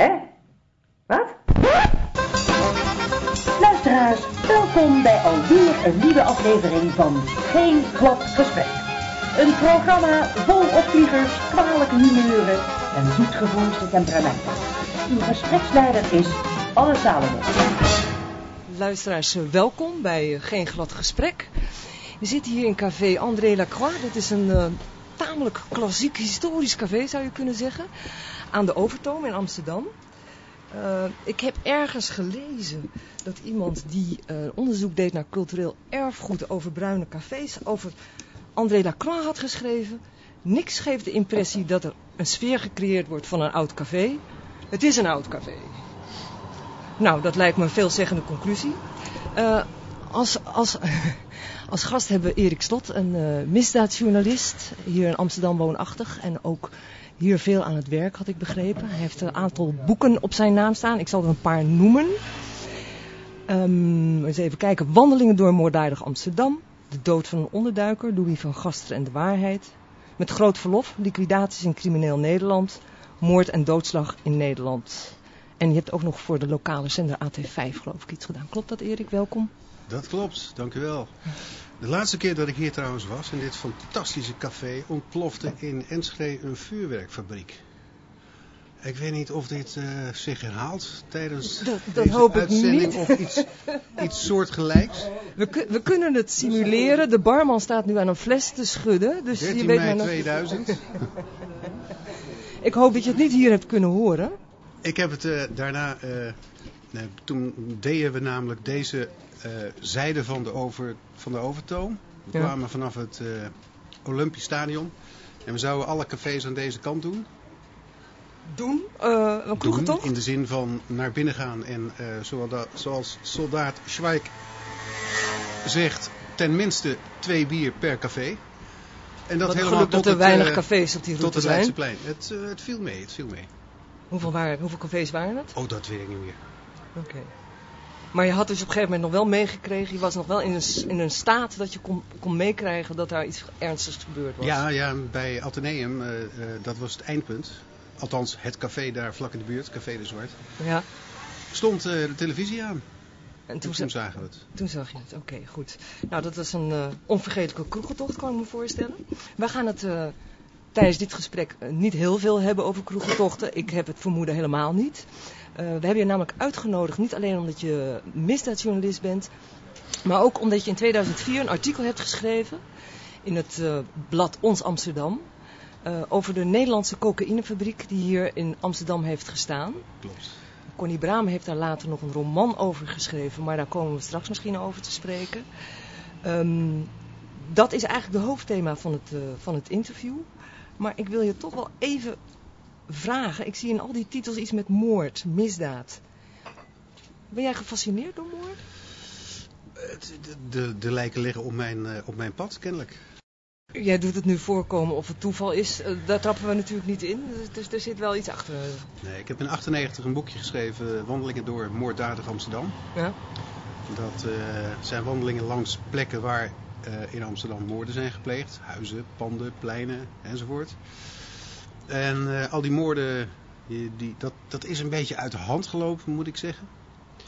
Wat? Luisteraars, welkom bij alweer een nieuwe aflevering van Geen Glad Gesprek. Een programma vol opvliegers, kwalijke humeuren en zoetgevoelige temperamenten. Uw gespreksleider is Anne Salomon. Luisteraars, welkom bij eh, Geen Glad Gesprek. We zitten hier in café André Lacroix. Dat is een eh, tamelijk klassiek historisch café, zou je kunnen zeggen. Aan de Overtoom in Amsterdam. Uh, ik heb ergens gelezen dat iemand die uh, onderzoek deed naar cultureel erfgoed over bruine cafés, over André Lacroix had geschreven. Niks geeft de impressie dat er een sfeer gecreëerd wordt van een oud café. Het is een oud café. Nou, dat lijkt me een veelzeggende conclusie. Uh, als, als, als gast hebben we Erik Slot, een misdaadjournalist, hier in Amsterdam woonachtig en ook hier veel aan het werk, had ik begrepen. Hij heeft een aantal boeken op zijn naam staan. Ik zal er een paar noemen. Um, eens even kijken. Wandelingen door moorddadig Amsterdam. De dood van een onderduiker, Louis van Gasteren en de waarheid. Met groot verlof, liquidaties in crimineel Nederland. Moord en doodslag in Nederland. En je hebt ook nog voor de lokale zender AT5 geloof ik iets gedaan. Klopt dat Erik? Welkom. Dat klopt, dank u wel. De laatste keer dat ik hier trouwens was, in dit fantastische café, ontplofte in Enschede een vuurwerkfabriek. Ik weet niet of dit uh, zich herhaalt tijdens dat, dat deze hoop uitzending of iets, iets soortgelijks. We, we, kunnen het simuleren. De barman staat nu aan een fles te schudden. Dus 13 je weet mei nog... 2000. ik hoop dat je het niet hier hebt kunnen horen. Ik heb het uh, daarna, uh, nee, toen deden we namelijk deze uh, zijde van de, over, van de Overtoom. We Ja. kwamen vanaf het Olympisch Stadion. En we zouden alle cafés aan deze kant doen. Doen? Uh, een kroegentocht? Doen, in de zin van naar binnen gaan en uh, zoals, soldaat Schweik zegt, ten minste twee bier per café. En dat Wat helemaal tot dat er het, weinig uh, cafés op die tot route het zijn. Leidseplein. Het, uh, het viel mee, het viel mee. Hoeveel, waren, hoeveel cafés waren het? Oh, dat weet ik niet meer. Oké. Okay. Maar je had dus op een gegeven moment nog wel meegekregen, je was nog wel in een, in een staat dat je kon, kon meekrijgen dat daar iets ernstigs gebeurd was. Ja, ja bij Atheneum, uh, uh, dat was het eindpunt. Althans, het café daar vlak in de buurt, Café de Zwart. Ja. Stond uh, de televisie aan. En toen, en toen zagen we het. Toen zag je het, oké, okay, goed. Nou, dat was een onvergetelijke kroegentocht, kan ik me voorstellen. We gaan het tijdens dit gesprek niet heel veel hebben over kroegentochten. Ik heb het vermoeden helemaal niet. Uh, we hebben je namelijk uitgenodigd, niet alleen omdat je misdaadjournalist bent, maar ook omdat je in 2004 een artikel hebt geschreven in het uh, blad Ons Amsterdam. Uh, over de Nederlandse cocaïnefabriek die hier in Amsterdam heeft gestaan. Klopt. Connie Braam heeft daar later nog een roman over geschreven, maar daar komen we straks misschien over te spreken. Um, dat is eigenlijk de hoofdthema van het, uh, van het interview. Maar ik wil je toch wel even vragen. Ik zie in al die titels iets met moord, misdaad. Ben jij gefascineerd door moord? De, de, de lijken liggen op mijn, uh, op mijn pad, kennelijk. Jij doet het nu voorkomen of het toeval is. Uh, daar trappen we natuurlijk niet in. Dus er zit wel iets achter. Nee, ik heb in 98 een boekje geschreven, Wandelingen door moorddadig Amsterdam. Ja. Dat uh, zijn wandelingen langs plekken waar uh, in Amsterdam moorden zijn gepleegd. Huizen, panden, pleinen enzovoort. En uh, al die moorden, die, die, dat, dat is een beetje uit de hand gelopen, moet ik zeggen.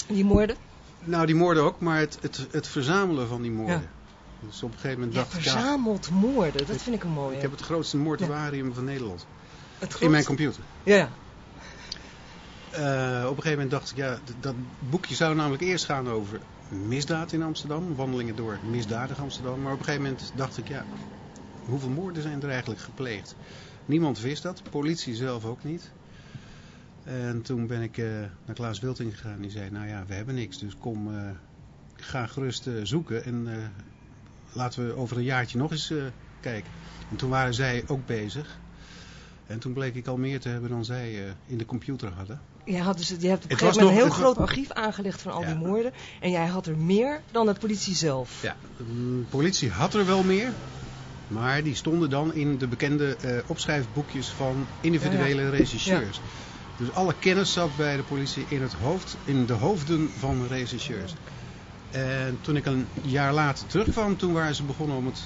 Die moorden? Nou, die moorden ook, maar het, het, het verzamelen van die moorden. Ja. Dus op een gegeven moment ja, dacht ik... verzameld moorden, dat vind ik een mooie. Ik heb het grootste moortuarium ja. van Nederland. Het? In mijn computer. Ja, ja. Uh, op een gegeven moment dacht ik, ja, dat boekje zou namelijk eerst gaan over misdaad in Amsterdam. Wandelingen door misdadig Amsterdam. Maar op een gegeven moment dacht ik, ja, hoeveel moorden zijn er eigenlijk gepleegd? Niemand wist dat, politie zelf ook niet. En toen ben ik uh, naar Klaas Wilting gegaan. Die zei, nou ja, we hebben niks. Dus kom, uh, ga gerust uh, zoeken. En laten we over een jaartje nog eens kijken. En toen waren zij ook bezig. En toen bleek ik al meer te hebben dan zij in de computer hadden. Je, had dus, je hebt op een gegeven moment een heel groot archief aangelegd van al ja. die moorden. En jij had er meer dan de politie zelf. Ja, de politie had er wel meer. Maar die stonden dan in de bekende uh, opschrijfboekjes van individuele ja, ja. regisseurs. Ja. Dus alle kennis zat bij de politie in, het hoofd, in de hoofden van regisseurs. En toen ik een jaar later terugkwam, toen waren ze begonnen om het,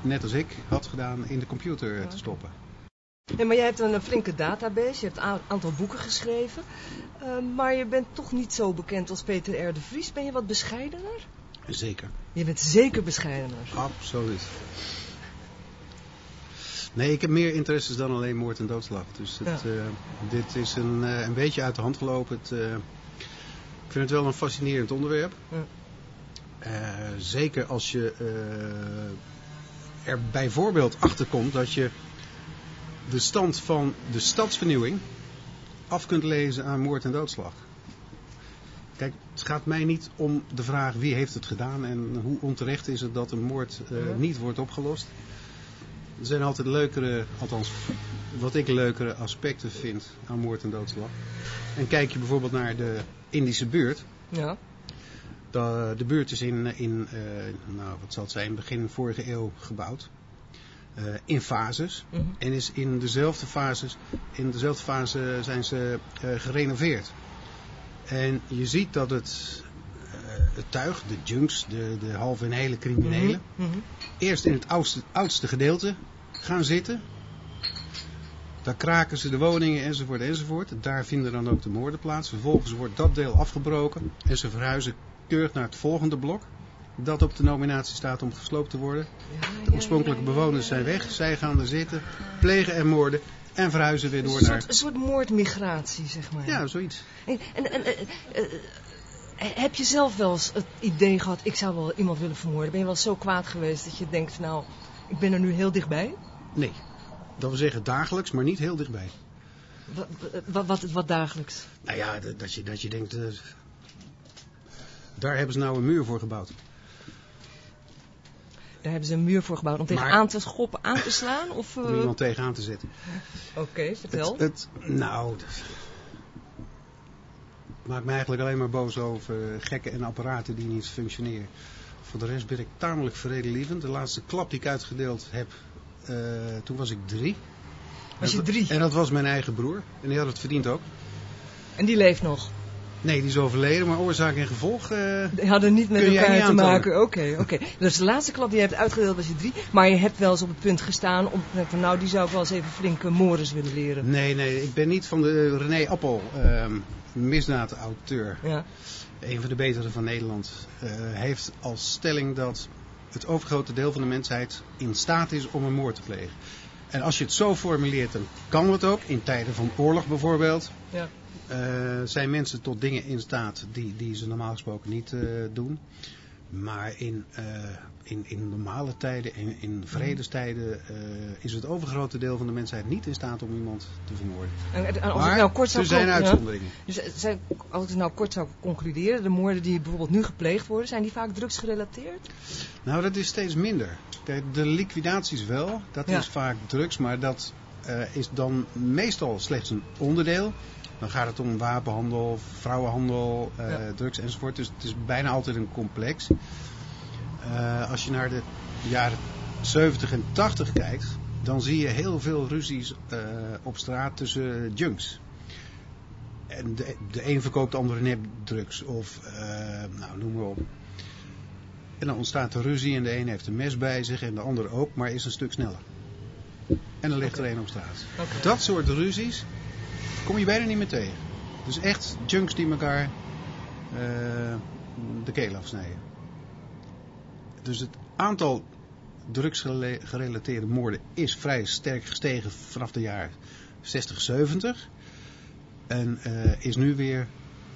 net als ik had gedaan, in de computer te stoppen. Nee, maar jij hebt een, flinke database, je hebt een aantal boeken geschreven. Uh, maar je bent toch niet zo bekend als Peter R. de Vries. Ben je wat bescheidener? Zeker. Je bent zeker bescheidener. Absoluut. Nee, ik heb meer interesses dan alleen moord en doodslag. Dus het, uh, dit is een, uh, een beetje uit de hand gelopen. Het, uh, ik vind het wel een fascinerend onderwerp. Ja. zeker als je er bijvoorbeeld achter komt dat je de stand van de stadsvernieuwing af kunt lezen aan moord en doodslag. Kijk, het gaat mij niet om de vraag wie heeft het gedaan en hoe onterecht is het dat een moord niet wordt opgelost. Er zijn altijd leukere, althans wat ik leukere aspecten vind aan moord en doodslag. En kijk je bijvoorbeeld naar de Indische buurt. Ja. De, de buurt is in, in uh, nou, wat zal het zijn, begin vorige eeuw gebouwd. Uh, in fases. Mhm. En is in dezelfde fases, in dezelfde fase zijn ze uh, gerenoveerd. En je ziet dat het, het tuig, de junks, de, de halve en hele criminelen, Mhm. Mhm. eerst in het oudste, oudste gedeelte gaan zitten. Daar kraken ze de woningen enzovoort enzovoort. Daar vinden dan ook de moorden plaats. Vervolgens wordt dat deel afgebroken en ze verhuizen keurig naar het volgende blok. Dat op de nominatie staat om gesloopt te worden. De oorspronkelijke bewoners zijn weg. Zij gaan er zitten, plegen er moorden en verhuizen weer door een naar... Een soort moordmigratie, zeg maar. Ja, zoiets. En, en, en uh, uh, heb je zelf wel eens het idee gehad, ik zou wel iemand willen vermoorden? Ben je wel zo kwaad geweest dat je denkt, nou, ik ben er nu heel dichtbij? Nee. Dat wil zeggen dagelijks, maar niet heel dichtbij. Wat, wat, wat, wat dagelijks? Nou ja, dat je, dat je denkt, uh, daar hebben ze nou een muur voor gebouwd. Daar hebben ze een muur voor gebouwd om tegen Maar- aan te schoppen, aan te slaan? Of, uh... Om iemand tegenaan te zetten. Oké, vertel. Het, het, nou, dat maakt me eigenlijk alleen maar boos over gekken en apparaten die niet functioneren. Voor de rest ben ik tamelijk vredelievend. De laatste klap die ik uitgedeeld heb, uh, toen was ik drie. Was je drie? En dat was mijn eigen broer. En die had het verdiend ook. En die leeft nog? Nee, die is overleden, maar oorzaak en gevolg... Uh, die hadden niet met elkaar niet te maken. Oké, oké. Dus de laatste klap die je hebt uitgedeeld was je drie. Maar je hebt wel eens op het punt gestaan om van nou, die zou ik wel eens even flinke mores willen leren. Nee, nee, ik ben niet van de René Appel, uh, misdaadauteur. Ja. Een van de betere van Nederland. Uh, heeft als stelling dat het overgrote deel van de mensheid in staat is om een moord te plegen. En als je het zo formuleert, dan kan het ook. In tijden van oorlog bijvoorbeeld. Ja. Uh, zijn mensen tot dingen in staat die, die ze normaal gesproken niet uh, doen. Maar in, uh, in, in normale tijden, in, in vredestijden, is het overgrote deel van de mensheid niet in staat om iemand te vermoorden. En, en als maar ik nou kort zou er zijn uitzonderingen. Dus zijn, als ik nou kort zou concluderen, de moorden die bijvoorbeeld nu gepleegd worden, zijn die vaak drugsgerelateerd? Nou, dat is steeds minder. Kijk, de liquidaties wel, dat Ja. is vaak drugs, maar dat is dan meestal slechts een onderdeel. Dan gaat het om wapenhandel, vrouwenhandel, uh, Ja. drugs enzovoort. Dus het is bijna altijd een complex. Uh, als je naar de jaren 70 en 80 kijkt, dan zie je heel veel ruzies uh, op straat tussen junks. En de, de een verkoopt de andere nepdrugs of uh, nou, noem maar op. En dan ontstaat er ruzie en de een heeft een mes bij zich en de ander ook, maar is een stuk sneller. En dan ligt er één op straat. Dat soort ruzies kom je bijna niet meer tegen. Dus echt junks die elkaar uh, de keel afsnijden. Dus het aantal drugsgerelateerde moorden is vrij sterk gestegen vanaf de jaren 60, 70. En uh, is nu weer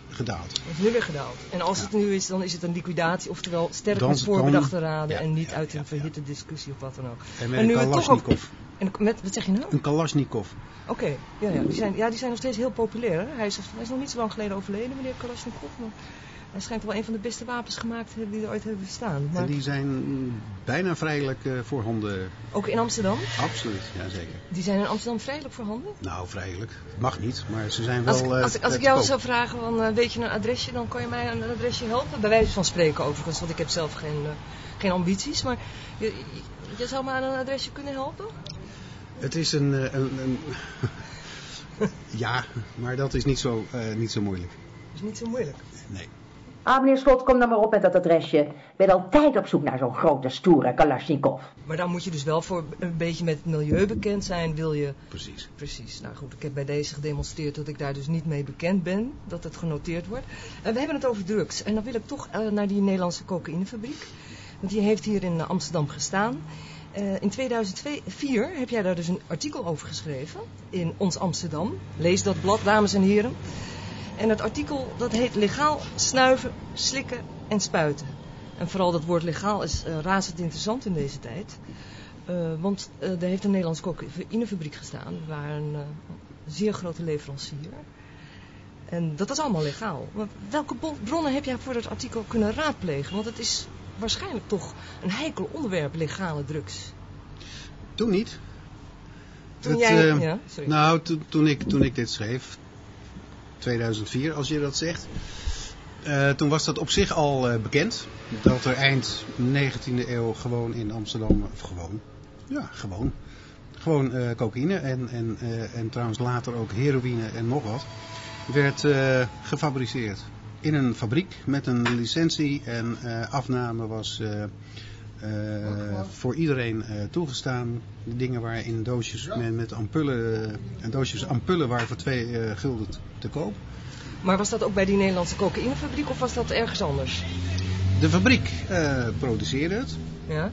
gedaald. Is nu weer gedaald. En als Ja. het nu is, dan is het een liquidatie, oftewel sterk met voorbedachte raden ja, en niet ja, uit een verhitte discussie of wat dan ook. En met En nu een Kalashnikov. En met, wat zeg je nou? Een Kalashnikov. Oké, ja, ja, die zijn, ja, die zijn nog steeds heel populair. Hè? Hij, is, hij is nog niet zo lang geleden overleden, meneer Kalashnikov. Maar hij schijnt wel een van de beste wapens gemaakt hebben die er ooit hebben bestaan. Maar En die zijn bijna vrijelijk uh, voorhanden. ook in Amsterdam? Absoluut, ja zeker. Die zijn in Amsterdam vrijelijk voorhanden? Nou, vrijelijk. Mag niet, maar ze zijn wel... Als, ik- als, ik- als ik jou koop. zou vragen, van, uh, weet je een adresje, dan kan je mij een adresje helpen. Bij wijze van spreken overigens, want ik heb zelf geen, geen ambities. Maar je, zou me aan een adresje kunnen helpen? Het is een... een, een ja, maar dat is niet zo, niet zo moeilijk. Dat is niet zo moeilijk. Nee. Ah, meneer Slot, kom dan maar op met dat adresje. Ik ben altijd op zoek naar zo'n grote, stoere Kalashnikov. Maar dan moet je dus wel voor een beetje met het milieu bekend zijn, wil je... Precies. Precies. Nou goed, ik heb bij deze gedemonstreerd dat ik daar dus niet mee bekend ben, dat het genoteerd wordt. Uh, we hebben het over drugs en dan wil ik toch uh, naar die Nederlandse cocaïnefabriek. Want die heeft hier in Amsterdam gestaan. Uh, in 2004 heb jij daar dus een artikel over geschreven in Ons Amsterdam. Lees dat blad, dames en heren. En het artikel dat heet Legaal snuiven, slikken en spuiten. En vooral dat woord legaal is uh, razend interessant in deze tijd. Uh, want uh, er heeft een Nederlandse cocaïnefabriek gestaan. We waren een zeer grote leverancier. En dat is allemaal legaal. Maar welke bronnen heb jij voor dat artikel kunnen raadplegen? Want het is waarschijnlijk toch een heikel onderwerp, legale drugs. Toen niet. Toen het, jij... ja, sorry. Nou, to, toen, ik, toen ik dit schreef, 2004 als je dat zegt, uh, toen was dat op zich al uh, bekend. Dat er eind 19e eeuw gewoon in Amsterdam, of gewoon, ja gewoon, gewoon cocaïne en, en, en trouwens later ook heroïne en nog wat, werd gefabriceerd in een fabriek met een licentie en uh, afname was uh, uh, voor iedereen toegestaan. De dingen waren in doosjes met, met ampullen, doosjes ampullen waren voor twee gulden te koop. Maar was dat ook bij die Nederlandse cocaïnefabriek of was dat ergens anders? De fabriek produceerde het. Ja.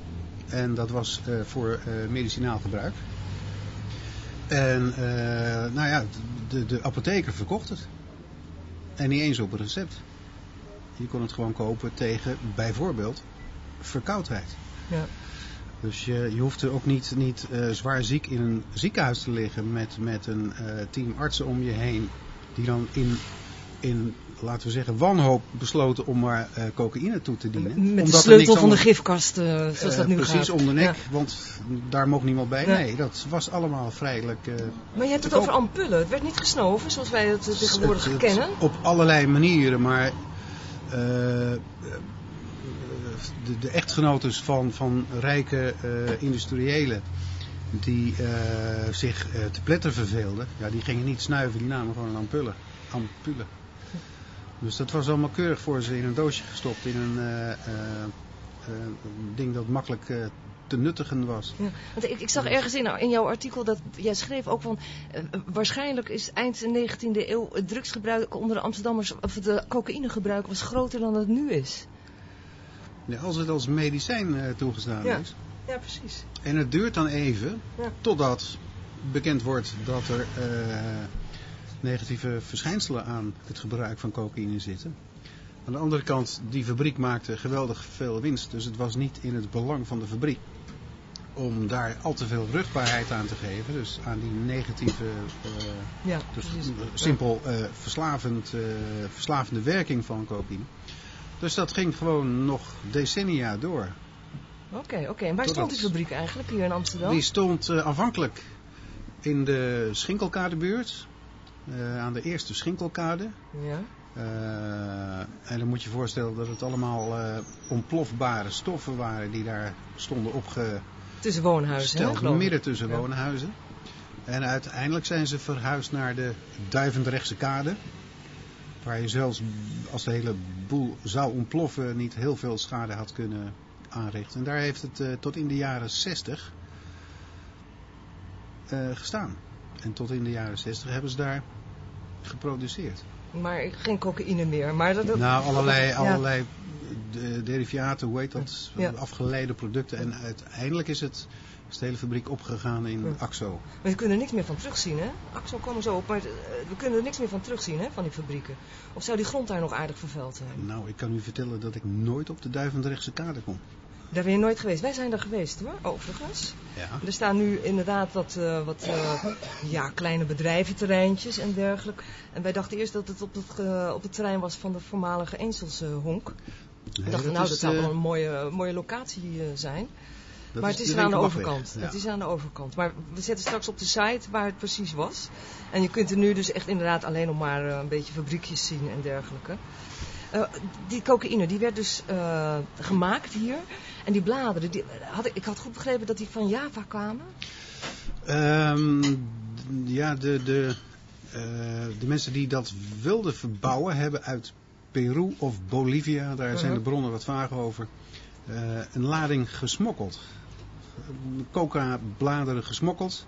En dat was voor medicinaal gebruik. En nou ja, de, de apotheker verkocht het. En niet eens op een recept. Je kon het gewoon kopen tegen bijvoorbeeld verkoudheid. Ja. Dus je, je hoefde ook niet, niet uh, zwaar ziek in een ziekenhuis te liggen met, met een uh, team artsen om je heen. Die dan in, in, laten we zeggen, wanhoop besloten om maar uh, cocaïne toe te dienen. Met de sleutel van de gifkast, zoals dat nu precies, gaat. om de nek, Ja. want daar mocht niemand bij. Ja. Nee, dat was allemaal vrijelijk... Maar je hebt het over ampullen. Het werd niet gesnoven, zoals wij het eh, tegenwoordig Het- het- kennen. Op allerlei manieren, maar eh, eh, de, de echtgenotes van, van rijke eh, industriëlen die eh, zich eh, te pletter verveelden, ja, die gingen niet snuiven, die namen gewoon een ampullen. ampullen. Dus dat was allemaal keurig voor ze in een doosje gestopt, in een ding dat makkelijk te nuttigen was. Ja, want ik, ik zag ergens in, in jouw artikel dat jij schreef ook van... waarschijnlijk is eind de 19e eeuw het drugsgebruik onder de Amsterdammers... of de cocaïnegebruik was groter dan het nu is. Ja, als het als medicijn eh, toegestaan Ja. is. Ja, precies. En het duurt dan even Ja. totdat bekend wordt dat er eh, negatieve verschijnselen aan het gebruik van cocaïne zitten. Aan de andere kant, die fabriek maakte geweldig veel winst. Dus het was niet in het belang van de fabriek om daar al te veel rugbaarheid aan te geven. Dus aan die negatieve, eh, Ja, dus simpel verslavend, verslavende werking van cocaïne. Dus dat ging gewoon nog decennia door. Oké, oké. En waar Totdat- stond die fabriek eigenlijk hier in Amsterdam? Die stond eh, aanvankelijk in de Schinkelkadebuurt. eh, aan de eerste Schinkelkade. Ja. Eh, en dan moet je je voorstellen dat het allemaal ontplofbare stoffen waren die daar stonden opgesteld. Tussen woonhuizen, hè, midden tussen Ja. woonhuizen. En uiteindelijk zijn ze verhuisd naar de Duivendrechtse kade. Waar je zelfs als de hele boel zou ontploffen niet heel veel schade had kunnen aanrichten. En daar heeft het eh, tot in de jaren 60 eh, gestaan. En tot in de jaren 60 hebben ze daar geproduceerd. Maar geen cocaïne meer. Maar dat, dat- Nou, allerlei, Ja. allerlei de, derivaten, hoe heet dat? Ja. Afgeleide producten. En uiteindelijk is het, is de hele fabriek opgegaan in Ja. AXO. Maar we kunnen er niks meer van terugzien, hè? Axel, kom zo op. Maar eh, we kunnen er niks meer van terugzien, hè, van die fabrieken. Of zou die grond daar nog aardig vervuild zijn? Nou, ik kan u vertellen dat ik nooit op de Duivendrechtse kade kom. Daar ben je nooit geweest. Wij zijn daar geweest, hoor, overigens. Ja. Er staan nu inderdaad wat, eh, wat eh, ja, kleine bedrijventerreintjes en dergelijke. En wij dachten eerst dat het op het, op het terrein was van de voormalige Eenselshonk. Nee, We dachten, nou, dat zou wel een mooie, mooie locatie zijn. Dat maar het is aan de overkant. Ja. Het is aan de overkant. Maar we zetten straks op de site waar het precies was. En je kunt er nu dus echt inderdaad alleen nog maar eh, een beetje fabriekjes zien en dergelijke. Eh, die cocaïne, die werd dus eh, gemaakt hier. En die bladeren, die, had ik, ik had goed begrepen dat die van Java kwamen. Ehm, ja, de, de, de mensen die dat wilden verbouwen hebben uit Peru of Bolivia, daar zijn de bronnen wat vaag over, een lading gesmokkeld. Coca-bladeren gesmokkeld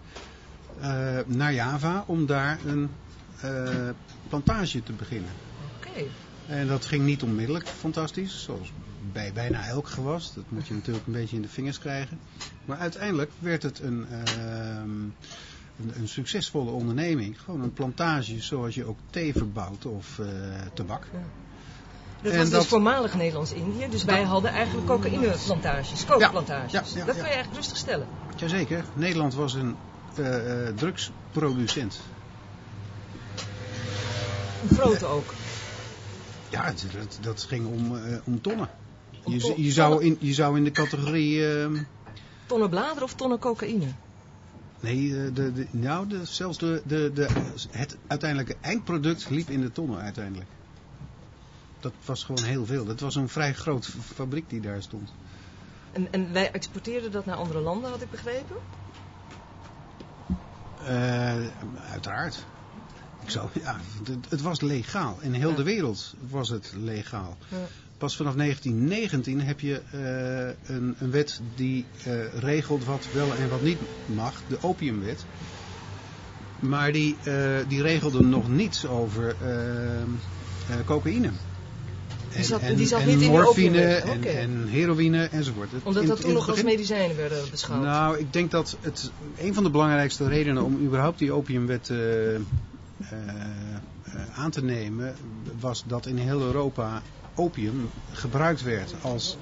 eh, naar Java om daar een eh, plantage te beginnen. Oké. En dat ging niet onmiddellijk fantastisch, zoals bij bijna elk gewas. Dat moet je natuurlijk een beetje in de vingers krijgen. Maar uiteindelijk werd het een, ehm, een, een succesvolle onderneming. Gewoon een plantage zoals je ook thee verbouwt of eh, tabak. Dat En was dus dat- voormalig Nederlands-Indië. Dus wij hadden eigenlijk cocaïneplantages, koopplantages. Ja, ja, ja, dat kun je eigenlijk rustig stellen. Jazeker, Nederland was een eh, drugsproducent. Een grote ook. Ja, dat, dat ging om, eh, om tonnen. Om Je, ton- je, zou in, je zou in de categorie... ehm, Tonnen bladeren of tonnen cocaïne? Nee, de, de, nou, de, zelfs de, de, de, het uiteindelijke eindproduct liep in de tonnen uiteindelijk. Dat was gewoon heel veel. Dat was een vrij groot fabriek die daar stond. En, en wij exporteerden dat naar andere landen, had ik begrepen? Eh, uiteraard. Ik zou, ja, het, het was legaal. In heel Ja. de wereld was het legaal. Ja. Pas vanaf 1919 heb je eh, een, een wet die eh, regelt wat wel en wat niet mag. De opiumwet. Maar die, die regelde nog niets over cocaïne. En, zat- en, die zat en niet in morfine opiumwet. en, Oké. en heroïne enzovoort. Het- Omdat in- dat in toen nog als medicijnen werden beschouwd. nou, ik denk dat het een van de belangrijkste redenen om überhaupt die opiumwet eh, eh, eh, aan te nemen was dat in heel Europa opium gebruikt werd als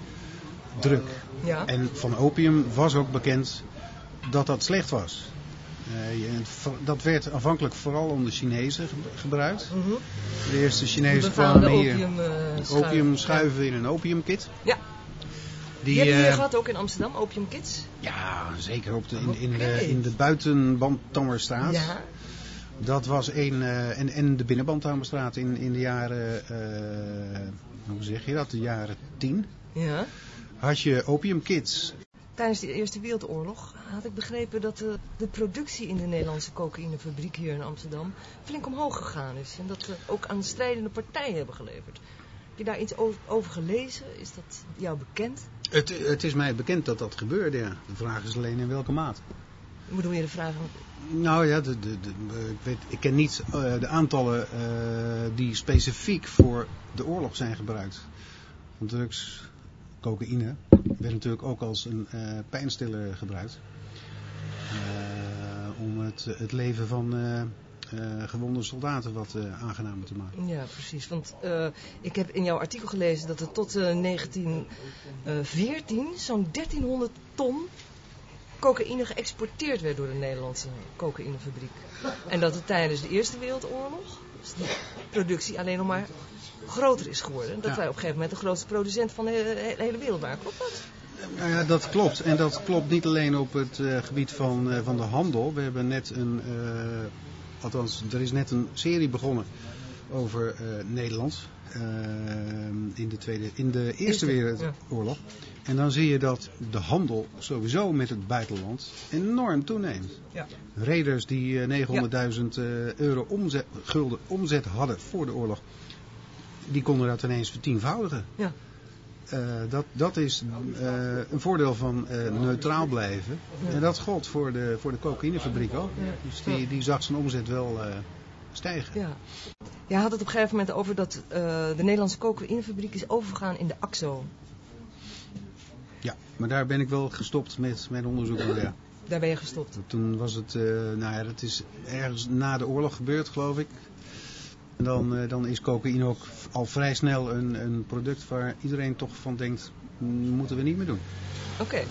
druk. ja. En van opium was ook bekend dat dat slecht was. Dat werd afhankelijk vooral onder Chinezen ge- gebruikt. Mhm. De eerste Chinezen kwamen hier opium, eh, schuiven. opium schuiven in een opiumkit. Ja. Die, Die hebben jullie eh, gehad ook in Amsterdam, Opium Kids? Ja, zeker op de, in, in, de, in de buitenbandtammerstraat. Ja. Dat was een, eh, en, en de binnenbandtammerstraat in, in de jaren, eh, hoe zeg je dat, de jaren tien. ja. Had je Opium Kids. Tijdens de Eerste Wereldoorlog had ik begrepen dat de, de productie in de Nederlandse cocaïnefabriek hier in Amsterdam flink omhoog gegaan is. En dat we ook aan strijdende partijen hebben geleverd. Heb je daar iets over, over gelezen? Is dat jou bekend? Het, het is mij bekend dat dat gebeurde, ja. De vraag is alleen in welke mate. Hoe bedoel je de vraag? Nou ja, de, de, ik, weet, ik ken niet eh, de aantallen eh, die specifiek voor de oorlog zijn gebruikt. Want drugs, cocaïne, werd natuurlijk ook als een eh, pijnstiller gebruikt. Eh, om het, het leven van eh, gewonde soldaten wat aangenamer te maken. Ja, precies. Want ik heb in jouw artikel gelezen dat er tot eh, 1914 zo'n 1300 ton cocaïne geëxporteerd werd door de Nederlandse cocaïnefabriek. En dat het tijdens de Eerste Wereldoorlog dus die productie alleen nog maar groter is geworden. Dat Ja. wij op een gegeven moment de grootste producent van de hele wereld waren. Klopt dat? Nou ja, dat klopt. En dat klopt niet alleen op het eh, gebied van, eh, van de handel. We hebben net een, eh, althans, er is net een serie begonnen over Nederland. in, de tweede, in de Eerste Wereldoorlog. En dan zie je dat de handel sowieso met het buitenland enorm toeneemt. Ja. Reders die eh, 900.000 eh, euro omzet, gulden omzet hadden voor de oorlog, die konden dat ineens vertienvoudigen. Ja. Eh, dat, dat is eh, een voordeel van eh, neutraal blijven. En dat gold voor de, voor de cocaïnefabriek ook. Dus die, die zag zijn omzet wel stijgen. Ja. Jij had het op een gegeven moment over dat de Nederlandse cocaïnefabriek is overgegaan in de AXO. Ja, maar daar ben ik wel gestopt met mijn onderzoek. Ja. Daar ben je gestopt. Toen was het, nou ja, dat is ergens na de oorlog gebeurd, geloof ik. En dan, eh, dan is cocaïne ook al vrij snel een, een product waar iedereen toch van denkt, "Mm, moeten we niet meer doen. Oké.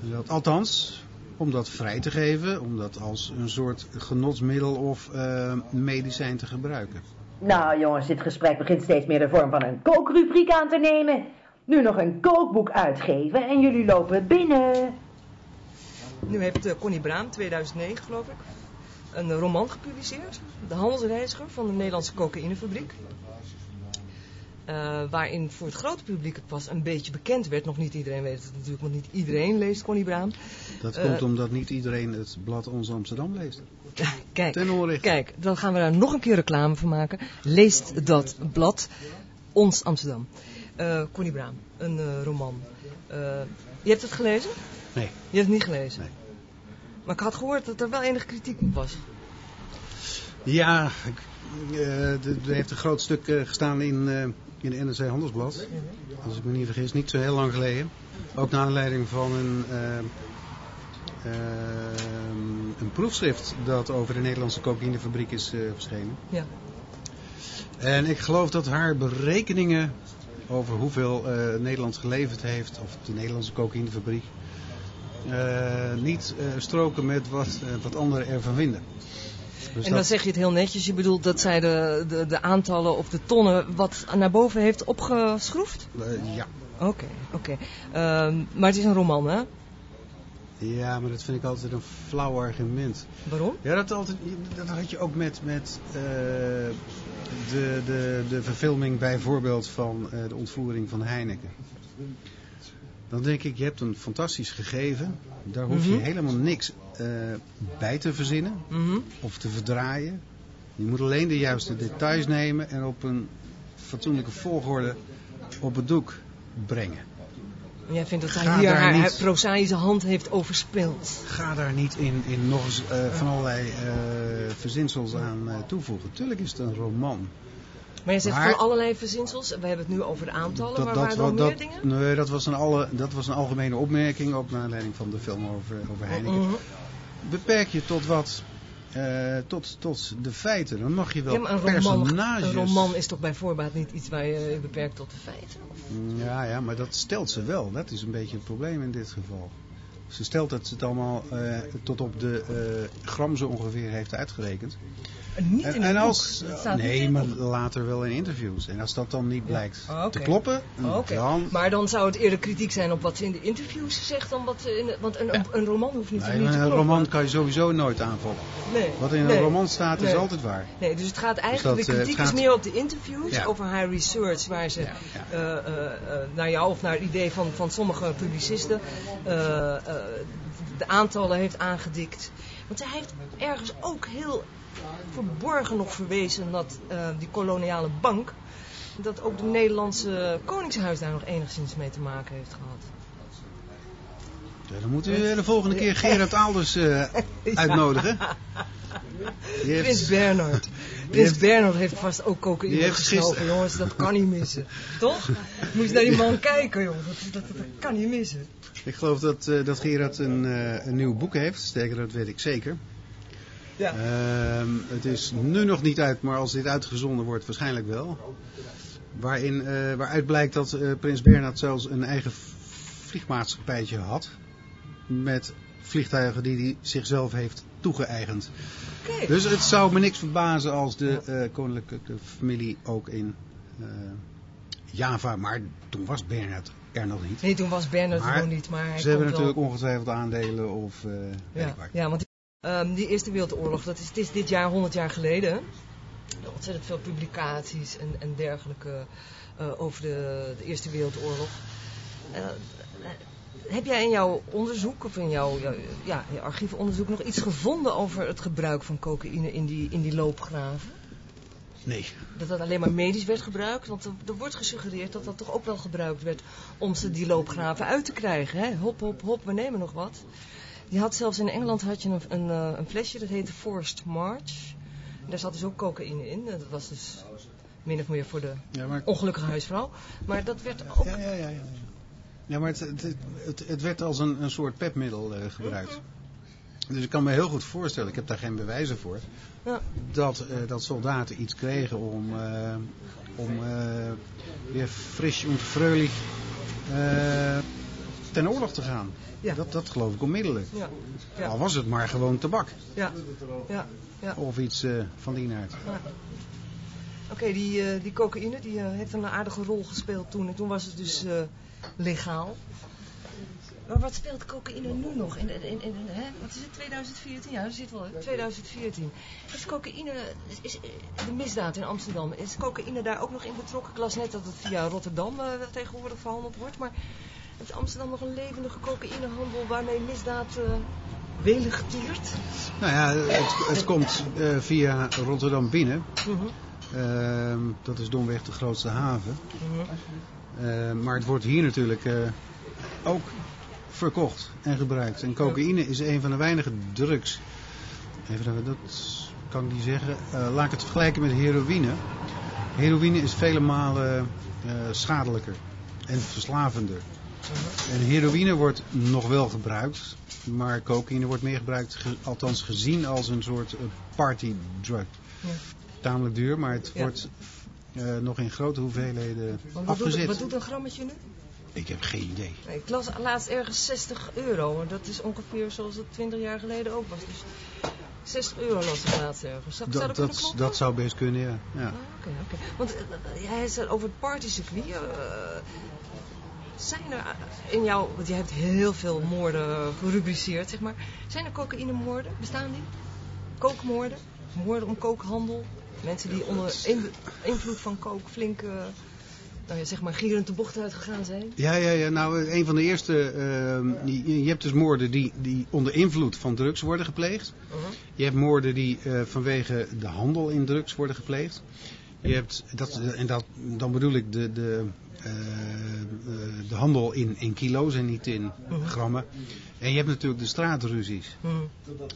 Dat, althans, om dat vrij te geven, om dat als een soort genotsmiddel of eh, medicijn te gebruiken. Nou jongens, dit gesprek begint steeds meer de vorm van een kookrubriek aan te nemen. Nu nog een kookboek uitgeven en jullie lopen binnen. Nu heeft eh, Connie Braam, 2009 geloof ik, een roman gepubliceerd. De handelsreiziger van de Nederlandse cocaïnefabriek. Eh, waarin voor het grote publiek het pas een beetje bekend werd. Nog niet iedereen weet het natuurlijk, want niet iedereen leest Connie Braam. Dat Eh, komt omdat niet iedereen het blad Ons Amsterdam leest. Kijk, Ten kijk, dan gaan we daar nog een keer reclame voor maken. Leest dat blad. Ons Amsterdam. Uh, Connie Braam, een roman. Je hebt het gelezen? Nee. Je hebt het niet gelezen? Nee. Maar ik had gehoord dat er wel enige kritiek op was. Ja, er heeft een groot stuk gestaan in, in de NRC Handelsblad. Als ik me niet vergis, niet zo heel lang geleden. Ook naar aanleiding van een, een proefschrift dat over de Nederlandse cocaïnefabriek is verschenen. Ja. En ik geloof dat haar berekeningen over hoeveel Nederland geleverd heeft, of de Nederlandse cocaïnefabriek, niet uh, stroken met wat, wat anderen ervan vinden. Dus en dan zeg je het heel netjes, je bedoelt dat zij de, de, de aantallen of de tonnen wat naar boven heeft opgeschroefd? ja. Oké, okay, oké. Okay. Ehm, maar het is een roman, hè? Ja, maar dat vind ik altijd een flauw argument. Waarom? Ja, dat, altijd, dat had je ook met, met uh, de, de, de verfilming bijvoorbeeld van uh, de ontvoering van Heineken. Dan denk ik, je hebt een fantastisch gegeven. Daar hoef je mm -hmm. helemaal niks uh, bij te verzinnen mm -hmm. of te verdraaien. Je moet alleen de juiste details nemen en op een fatsoenlijke volgorde op het doek brengen. Jij vindt dat hij hier haar, haar prozaïsche hand heeft overspeeld. Ga daar niet in, in nog eens uh, van allerlei uh, verzinsels aan uh, toevoegen. Tuurlijk is het een roman. Maar je zegt maar, van allerlei verzinsels. We hebben het nu over de aantallen. Dat, maar dat, waren nog dat, meer dingen? Nee, dat was, een alle, dat was een algemene opmerking. Ook naar aanleiding van de film over, over Heineken. Mm -hmm. Beperk je tot wat... Uh, tot, tot de feiten. Dan mag je wel ja, maar een personages... Roman, een roman is toch bij voorbaat niet iets waar je beperkt tot de feiten? Ja, ja, maar dat stelt ze wel. Dat is een beetje het probleem in dit geval. Ze stelt dat ze het allemaal uh, tot op de uh, gram zo ongeveer heeft uitgerekend. Niet en, in en boek. ook, nee, maar later wel in interviews. En als dat dan niet blijkt ja. oh, okay. te kloppen, oh, okay. dan... Maar dan zou het eerder kritiek zijn op wat ze in de interviews zegt dan wat in de, Want een, Ja. een roman hoeft niet, Nee, niet te een kloppen. roman kan je sowieso nooit aanvallen. Nee. Wat in een roman staat is altijd waar. Nee, dus het gaat eigenlijk, dat, de eh, kritiek gaat- is meer op de interviews, Ja. over haar research, waar ze eh, eh, eh, naar jou of naar het idee van, van sommige publicisten eh, eh, de aantallen heeft aangedikt. Want hij heeft ergens ook heel verborgen nog verwezen dat eh, die koloniale bank, dat ook de Nederlandse Koningshuis daar nog enigszins mee te maken heeft gehad. Dan moet u de volgende keer Gerard Alders eh, uitnodigen. Heeft- Prins Bernhard. die Prins heeft- Bernhard heeft vast ook cocaïne Die heeft gesnoven, gisteren- jongens. Dat kan niet missen. Toch? Moet je naar die man kijken, jongen. Dat, dat, dat kan niet missen. Ik geloof dat, eh, dat Gerard een, eh, een nieuw boek heeft. Sterker, dat weet ik zeker. Ja. Ehm, het is nu nog niet uit, maar als dit uitgezonden wordt, waarschijnlijk wel. Waarin, waaruit blijkt dat Prins Bernhard zelfs een eigen vliegmaatschappijtje had. Met vliegtuigen die hij zichzelf heeft toegeëigend. Dus het zou me niks verbazen als de eh, koninklijke familie ook in eh, Java, maar toen was Bernhard er nog niet. Nee, toen was Bernhard Maar er nog niet, maar Ze hebben natuurlijk ongetwijfeld aandelen of weet Ja, ja want ehm, die Eerste Wereldoorlog, dat is, het is dit jaar 100 jaar geleden. Ontzettend veel publicaties en, en dergelijke over de, de Eerste Wereldoorlog. Heb jij in jouw onderzoek, of in jouw, ja, je archiefonderzoek, nog iets gevonden over het gebruik van cocaïne in die, in die loopgraven? Nee. Dat dat alleen maar medisch werd gebruikt? Want er, er wordt gesuggereerd dat dat toch ook wel gebruikt werd om ze die loopgraven uit te krijgen. Hè? Hop, hop, hop, we nemen nog wat. Die had zelfs in Engeland had je een, een, eh, een flesje, dat heette Forced March. En daar zat dus ook cocaïne in. Dat was dus min of meer voor de Ja, maar, ongelukkige huisvrouw. Maar dat werd ook... ja, ja, ja, maar het, het, het, het werd als een, een soort pepmiddel eh, gebruikt. Dus ik kan me heel goed voorstellen, ik heb daar geen bewijzen voor, Ja. dat, eh, dat soldaten iets kregen om, eh, om weer fris en eh, ten oorlog te gaan. Ja. Dat, dat geloof ik onmiddellijk. Ja, ja, Al was het maar gewoon tabak ja, ja, ja. of iets van die aard. Ja. Oké, die, die cocaïne die, heeft een aardige rol gespeeld toen. En toen was het dus legaal. Maar wat speelt cocaïne nu nog? In, in, in, in- hè? Wat is het, 2014? Ja, dat zit wel, hè? 2014. Is cocaïne, is, is, de misdaad in Amsterdam, is cocaïne daar ook nog in betrokken? Ik las net dat het via Rotterdam eh, tegenwoordig verhandeld wordt. Maar heeft Amsterdam nog een levendige cocaïnehandel waarmee misdaad eh welig tiert? Nou ja, het, het komt eh, via Rotterdam binnen. Ehm, dat is domweg de grootste haven. Mhm. Ehm, maar het wordt hier natuurlijk eh, ook verkocht en gebruikt. En cocaïne is een van de weinige drugs. Even, dat kan ik niet zeggen. Eh, laat ik het vergelijken met heroïne. Heroïne is vele malen eh, schadelijker en verslavender. En heroïne wordt nog wel gebruikt, maar cocaïne wordt meer gebruikt, ge- althans gezien als een soort eh, party drug. Ja. Tamelijk duur, maar het Ja. wordt eh, nog in grote hoeveelheden wat, doet, afgezet. wat doet een grammetje nu? Ik heb geen idee. Nee, Ik las laatst ergens 60 euro. Dat is ongeveer zoals het 20 jaar geleden ook was. Dus 60 euro las ik laatst ergens. Zou, zou dat, Dat, dat, dat zou best kunnen, ja. ja. Ah, Oké, oké. Want eh, jij zei over het partycircuit. eh, zijn er eh, in jou, want jij hebt heel veel moorden gerubriceerd, zeg maar. Zijn er cocaïnemoorden? Bestaan die? Kookmoorden? Moorden om kookhandel? Mensen die onder in- invloed van kook flink, eh, nou ja, zeg maar, gierend de bocht uitgegaan zijn? Ja, ja, ja. Nou, een van de eerste. ehm, je, je hebt dus moorden die, die onder invloed van drugs worden gepleegd. Uh-huh. Je hebt moorden die eh, vanwege de handel in drugs worden gepleegd. Je hebt, dat, en dat, dan bedoel ik de, de, de handel in, in kilo's en niet in Mhm. grammen. En je hebt natuurlijk de straatruzies. Hm.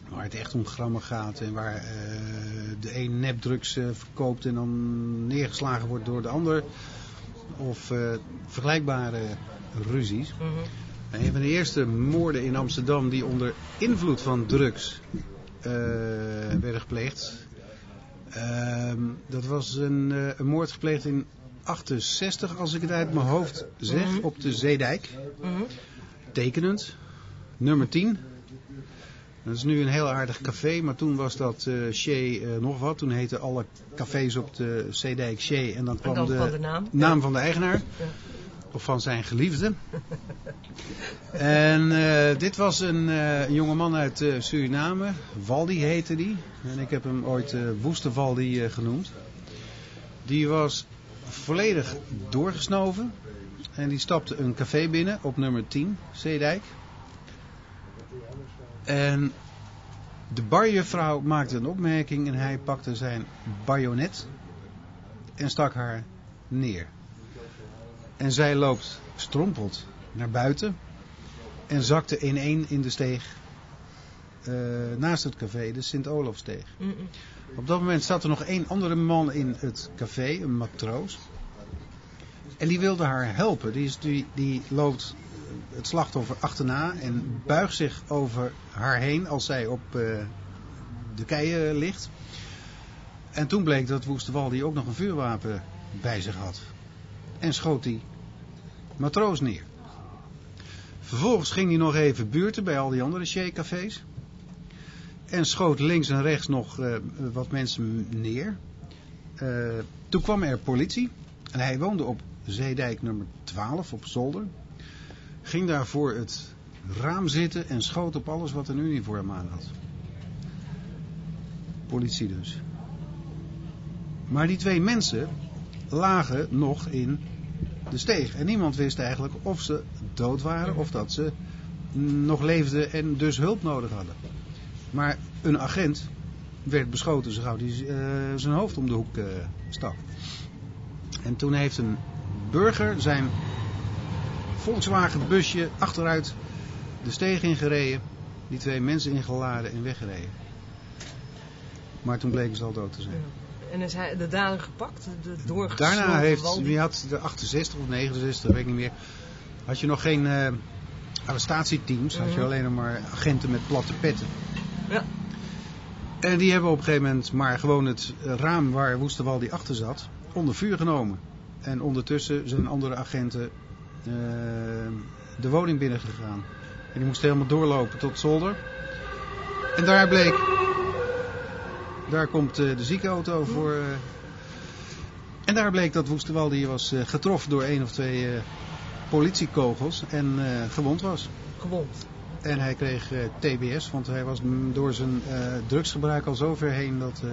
Waar het echt om grammen gaat en waar eh, de een nepdrugs eh, verkoopt en dan neergeslagen wordt door de ander. Of eh, vergelijkbare ruzies. Mhm. En een van de eerste moorden in Amsterdam die onder invloed van drugs eh, werden gepleegd. ehm, dat was een, eh, een moord gepleegd in 68, als ik het uit mijn hoofd zeg, Mhm. op de Zeedijk. Mhm. Tekenend. Nummer 10. Dat is nu een heel aardig café, maar toen was dat eh Shea eh, nog wat. Toen heten alle cafés op de Zeedijk Shea en dan kwam dan de, de naam. naam van de eigenaar. Ja. Of van zijn geliefde. en eh, dit was een eh, jonge man uit Suriname. Waldi heette die. En ik heb hem ooit Woeste Waldi genoemd. Die was volledig doorgesnoven. En die stapte een café binnen op nummer 10, Zeedijk. En de barjuffrouw maakte een opmerking en hij pakte zijn bajonet en stak haar neer. En zij loopt strompeld naar buiten en zakte in één in de steeg eh, naast het café, de Sint-Olofsteeg. Op dat moment zat er nog één andere man in het café, een matroos. En die wilde haar helpen. Die, die, die loopt het slachtoffer achterna en buigt zich over haar heen als zij op eh, de keien ligt. En toen bleek dat Woestewaldi ook nog een vuurwapen bij zich had. En schoot die matroos neer. Vervolgens ging hij nog even buurten bij al die andere Shea-cafés. En schoot links en rechts nog eh, wat mensen neer. Eh, toen kwam er politie. En hij woonde op Zeedijk nummer 12 op zolder. Ging daar voor het raam zitten en schoot op alles wat een uniform aan had. Politie dus. Maar die twee mensen lagen nog in de steeg. En niemand wist eigenlijk of ze dood waren of dat ze nog leefden en dus hulp nodig hadden. Maar een agent werd beschoten zo gauw hij eh, zijn hoofd om de hoek eh, stak. En toen heeft een burger zijn Volkswagen busje achteruit de steeg ingereden. Die twee mensen ingeladen en weggereden. Maar toen bleken ze al dood te zijn. Ja. En is hij de dader gepakt? De doorgesloten Daarna heeft, had de 68 of 69, dat weet ik niet meer. Had je nog geen eh, arrestatieteams, had je Mhm. alleen nog maar agenten met platte petten. Ja. En die hebben op een gegeven moment maar gewoon het raam waar Woesterwaldi achter zat, onder vuur genomen. En ondertussen zijn andere agenten eh, de woning binnengegaan. En die moesten helemaal doorlopen tot zolder. En daar bleek, daar komt eh, de ziekenauto voor. eh, en daar bleek dat Woesterwaldi was eh, getroffen door één of twee politiekogels en gewond was. Gewond. En hij kreeg eh, TBS, want hij was door zijn eh, drugsgebruik al zo ver heen dat... eh,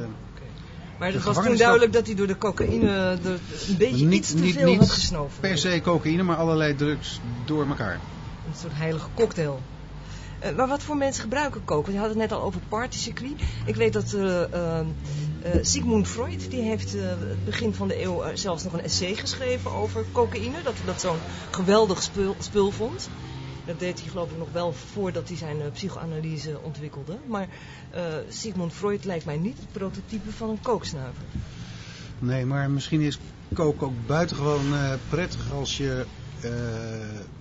Maar het was toen duidelijk dat hij door de cocaïne er een beetje Niet- iets te niet- veel niet had gesnoven. per se cocaïne, maar allerlei drugs door elkaar. Een soort heilige cocktail. Maar wat voor mensen gebruiken coke? Want je had het net al over partycircuit. Ik weet dat Uh, Sigmund Freud die heeft uh, het begin van de eeuw zelfs nog een essay geschreven over cocaïne. Dat hij dat zo'n geweldig spul, spul, vond. Dat deed hij geloof ik nog wel voordat hij zijn psychoanalyse ontwikkelde. Maar Sigmund Freud lijkt mij niet het prototype van een kooksnuiver. Nee, maar misschien is kook ook buitengewoon prettig als je uh,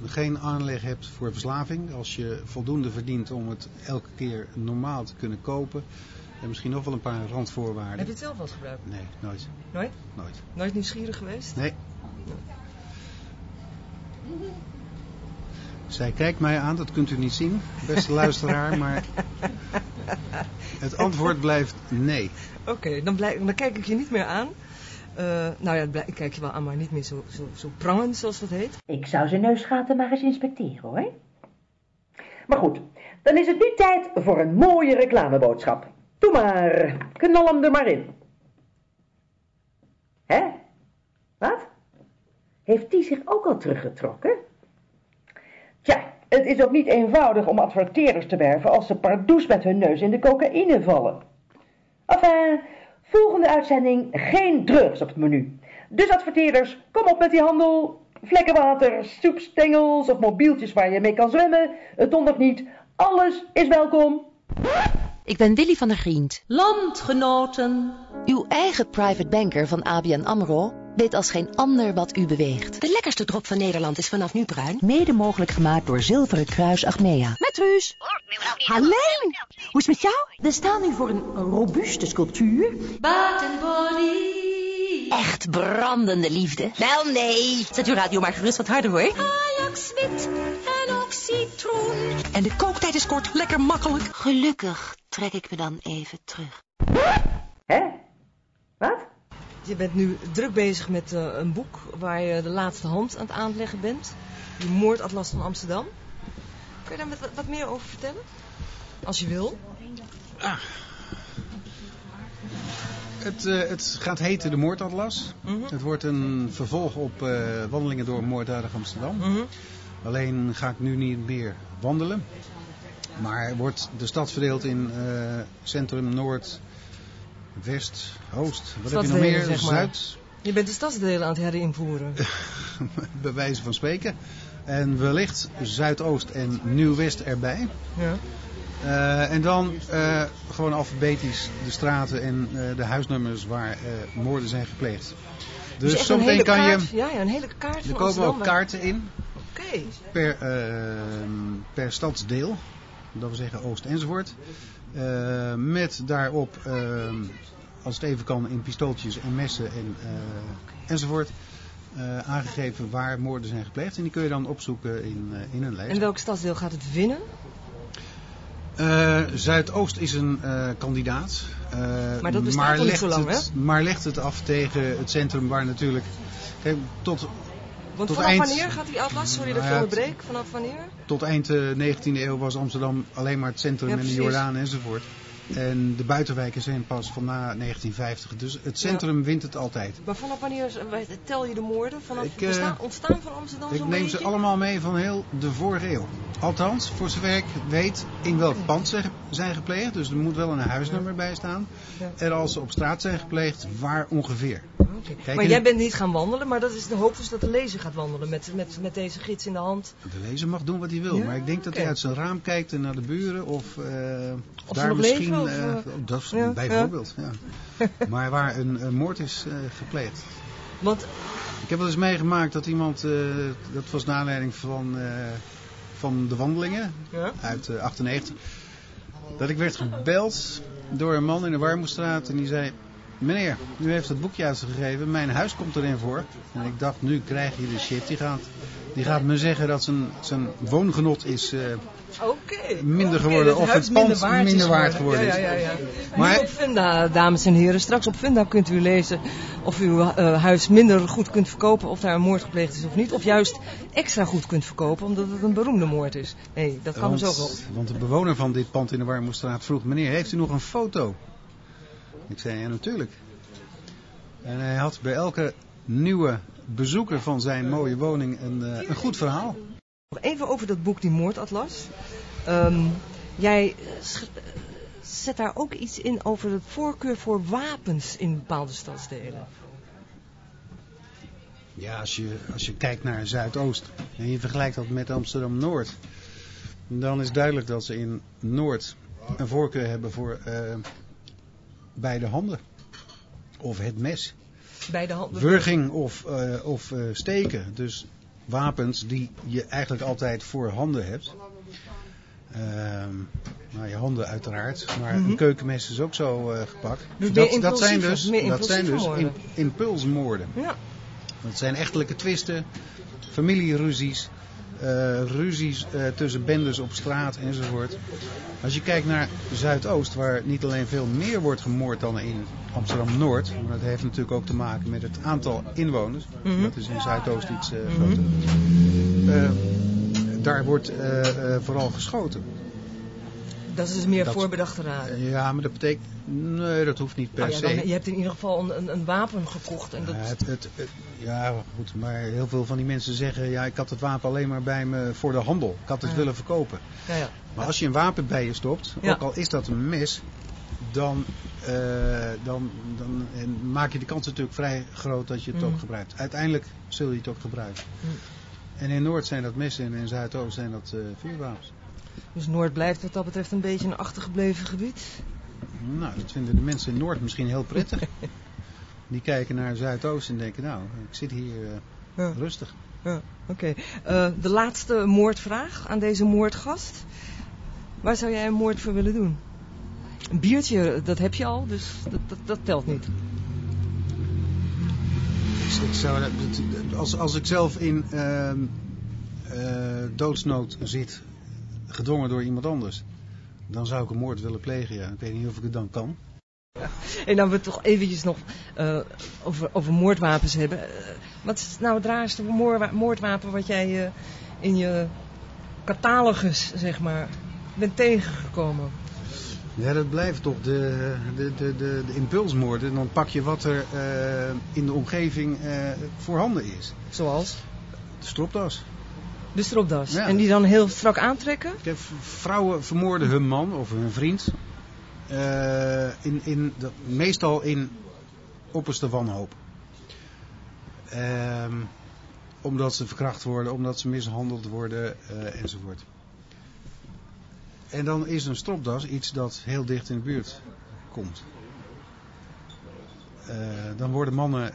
geen aanleg hebt voor verslaving. Als je voldoende verdient om het elke keer normaal te kunnen kopen. En misschien nog wel een paar randvoorwaarden. Heb je het zelf wel eens gebruikt? Nee, nooit. Nooit? Nooit. Nooit nieuwsgierig geweest? Nee. Zij kijkt mij aan, dat kunt u niet zien, beste luisteraar, maar het antwoord blijft nee. Oké, dan, dan kijk ik je niet meer aan. Uh, nou ja, ik kijk je wel aan, maar niet meer zo, zo, zo prangend zoals dat heet. Ik zou zijn neusgaten maar eens inspecteren hoor. Maar goed, dan is het nu tijd voor een mooie reclameboodschap. Doe maar, knal hem er maar in. Hè? Wat? Heeft die zich ook al teruggetrokken? Tja, het is ook niet eenvoudig om adverteerders te werven als ze pardoes met hun neus in de cocaïne vallen. Enfin, volgende uitzending geen drugs op het menu. Dus adverteerders, kom op met die handel. Vlekken water, soepstengels of mobieltjes waar je mee kan zwemmen. Het dondert niet. Alles is welkom. Ik ben Willy van der Grient. Landgenoten. Uw eigen private banker van ABN AMRO weet als geen ander wat u beweegt. De lekkerste drop van Nederland is vanaf nu bruin. Mede mogelijk gemaakt door Zilveren Kruis Achmea. Met Truus. Alleen. Hoe is het met jou? We staan nu voor een robuuste sculptuur. Body. Echt brandende liefde. Wel nee. Zet uw radio maar gerust wat harder hoor. Ajax wit en ook citroen. En de kooktijd is kort, lekker makkelijk. Gelukkig trek ik me dan even terug. Hè? Wat? Je bent nu druk bezig met uh, een boek waar je de laatste hand aan het aanleggen bent. De moordatlas van Amsterdam. Kun je daar wat, wat meer over vertellen? Als je wil. Ah. Het, uh, het gaat heten de Moordatlas. Mm -hmm. Het wordt een vervolg op uh, wandelingen door moorddadig Amsterdam. Mm -hmm. Alleen ga ik nu niet meer wandelen. Maar wordt de stad verdeeld in uh, centrum, noord, west, oost. Wat heb je nog meer? Zeg maar. Zuid. Je bent de stadsdelen aan het herinvoeren. Bij wijze van spreken. En wellicht zuidoost en nieuw-west erbij. Ja. Uh, en dan uh, gewoon alfabetisch de straten en de huisnummers waar moorden zijn gepleegd. Dus, dus zometeen kan kaart, je. Ja, ja, een hele kaart. Er komen ook kaarten in. Oké. Okay. Per, per stadsdeel. Dat wil zeggen Oost enzovoort. met daarop, als het even kan, in pistooltjes en messen en, enzovoort. aangegeven waar moorden zijn gepleegd. En die kun je dan opzoeken in, in een lijst. En welk stadsdeel gaat het winnen? Uh, Zuidoost is een kandidaat. Maar dat bestaat maar niet zo lang, hè? Maar legt het af tegen het centrum waar natuurlijk... Kijk, tot, Want tot vanaf eind, wanneer gaat die atlas? Sorry dat ik nou onderbreek. Vanaf wanneer? Tot eind 19e eeuw was Amsterdam alleen maar het centrum Ja, en de. Jordaan enzovoort. En de buitenwijken zijn pas van na 1950. Dus het centrum wint het altijd. Maar vanaf wanneer tel je de moorden? Vanaf Ik, het eh, bestaan- ontstaan van Amsterdam Ik neem beetje? ze allemaal mee van heel de vorige eeuw. Althans, voor zover ik weet in welk pand ze zijn gepleegd. Dus er moet wel een huisnummer bij staan. En als ze op straat zijn gepleegd, waar ongeveer. Kijk, maar jij bent niet gaan wandelen, maar dat is de hoop dus dat de lezer gaat wandelen met, met, met deze gids in de hand. De lezer mag doen wat hij wil. Ja, maar ik denk dat hij uit zijn raam kijkt en naar de buren. Of, eh, Of daar misschien... leven, of, eh, eh, dat is ja, bijvoorbeeld, ja. maar waar een, een moord is eh, gepleegd. Want Ik heb wel eens meegemaakt dat iemand... dat was naar aanleiding van, van de wandelingen. uit eh, 98. Dat ik werd gebeld door een man in de Warmoestraat en die zei... Meneer, u heeft het boekje uitgegeven, mijn huis komt erin voor. En ik dacht, nu krijg je de shit. Die gaat, die gaat me zeggen dat zijn, zijn woongenot is eh, minder geworden dat of het pand minder waard, minder is waard geworden is. ja, ja. ja. Maar- op Funda, dames en heren, straks op Funda kunt u lezen of uw eh, huis minder goed kunt verkopen, of daar een moord gepleegd is of niet. Of juist extra goed kunt verkopen, omdat het een beroemde moord is. Nee, dat kan want, dus ook wel. want de bewoner van dit pand in de Warmoestraat vroeg... Meneer, heeft u nog een foto? Ik zei, ja natuurlijk. En hij had bij elke nieuwe bezoeker van zijn mooie woning een, eh, een goed verhaal. Nog even over dat boek, die moordatlas. Ehm, jij eh, eh, zet daar ook iets in over de voorkeur voor wapens in bepaalde stadsdelen. Ja, als je, als je kijkt naar Zuidoost en je vergelijkt dat met Amsterdam-Noord, dan is duidelijk dat ze in Noord een voorkeur hebben voor uh, beide handen. Of het mes. Beide handen. Wurging of, uh, of uh, steken. Dus wapens die je eigenlijk altijd voor handen hebt. Ehm, nou, je handen uiteraard. Maar mm -hmm. een keukenmes is ook zo gepakt. Dus dat, dat zijn dus, dat zijn dus in, impulsmoorden. Ja. Dat zijn echtelijke twisten, familieruzies, ruzies uh, tussen bendes op straat enzovoort. Als je kijkt naar Zuidoost, waar niet alleen veel meer wordt gemoord dan in Amsterdam-Noord. Maar dat heeft natuurlijk ook te maken met het aantal inwoners. Mm -hmm. Dat is in Zuidoost iets uh, groter. Mm -hmm. daar wordt vooral geschoten. Dat is dus meer dat, voorbedachte raden. Ja, maar dat betekent... Nee, dat hoeft niet per oh, ja, se. Dan, je hebt in ieder geval een, een, een wapen gekocht. En dat... ja, het, het, het, ja, goed. Maar heel veel van die mensen zeggen... Ja, ik had het wapen alleen maar bij me voor de handel. Ik had het Ja. willen verkopen. Ja, ja. Maar als je een wapen bij je stopt... Ook al is dat een mes... Dan, eh, dan, dan en maak je de kans natuurlijk vrij groot dat je het Mm. ook gebruikt. Uiteindelijk zul je het ook gebruiken. Mm. En in Noord zijn dat messen en in Zuidoost zijn dat eh vuurwapens. Dus Noord blijft wat dat betreft een beetje een achtergebleven gebied. Nou, dat vinden de mensen in Noord misschien heel prettig. Die kijken naar Zuidoost en denken, nou, ik zit hier eh, Ja. rustig. Ja, oké. Eh, de laatste moordvraag aan deze moordgast. Waar zou jij een moord voor willen doen? Een biertje, dat heb je al, dus dat, dat, dat telt niet. Ik, ik zou, als, als ik zelf in eh, doodsnood zit, gedwongen door iemand anders, dan zou ik een moord willen plegen, ja. Ik weet niet of ik het dan kan. En dan we het toch eventjes nog eh, over, over moordwapens hebben. Eh, wat is nou het raarste moordwa- moordwapen wat jij eh, in je catalogus, zeg maar, bent tegengekomen? Ja, dat blijft toch de, de, de, de, de impulsmoorden. Dan pak je wat er in de omgeving voorhanden is. Zoals? De stropdas. De stropdas. Ja. En die dan heel strak aantrekken? Kijk, vrouwen vermoorden hun man of hun vriend. eh, in, in de, meestal in opperste wanhoop. Ehm, omdat ze verkracht worden, omdat ze mishandeld worden eh, enzovoort. En dan is een stropdas iets dat heel dicht in de buurt komt. Eh, dan worden mannen,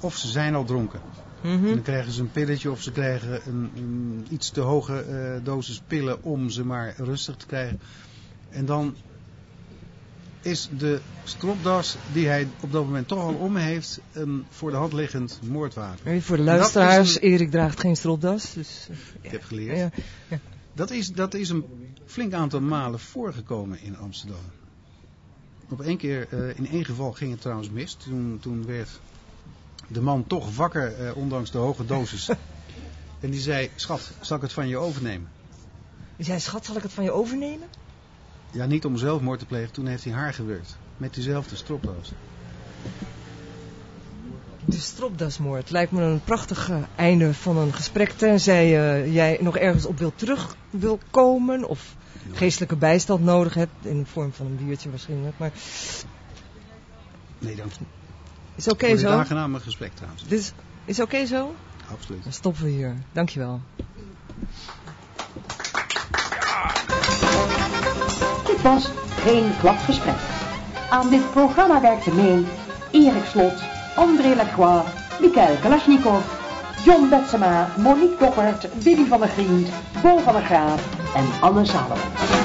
of ze zijn al dronken. Mhm. Dan krijgen ze een pilletje of ze krijgen een, een iets te hoge eh, dosis pillen om ze maar rustig te krijgen. En dan is de stropdas die hij op dat moment toch al om heeft een voor de hand liggend moordwapen. Voor de luisteraars, een- Erik draagt geen stropdas. Dus, eh, Ik heb geleerd. ja. Dat, is, dat is een flink aantal malen voorgekomen in Amsterdam. Op één keer, eh, in één geval ging het trouwens mis. Toen, toen werd de man toch wakker, eh, ondanks de hoge dosis. en die zei, schat, zal ik het van je overnemen? Dus jij schat, zal ik het van je overnemen? Ja, niet om zelfmoord te plegen, toen heeft hij haar gewerkt. Met diezelfde stropdas. De stropdasmoord lijkt me een prachtig eh, einde van een gesprek. Tenzij eh, jij nog ergens op wil terug wil komen. Of geestelijke bijstand nodig hebt. In de vorm van een biertje waarschijnlijk. Maar Nee, dank je. Is oké dit zo? aangename gesprek trouwens. Dit is, is oké zo? Absoluut. Dan stoppen we hier. Dankjewel. Dit was Geen Klapgesprek. Aan dit programma werkten mee Erik Slot, André Lacroix, Mikael Kalashnikov, John Betsema, Monique Doppert, Willy van der Griend, Bo van der Graaf en Anne Salom.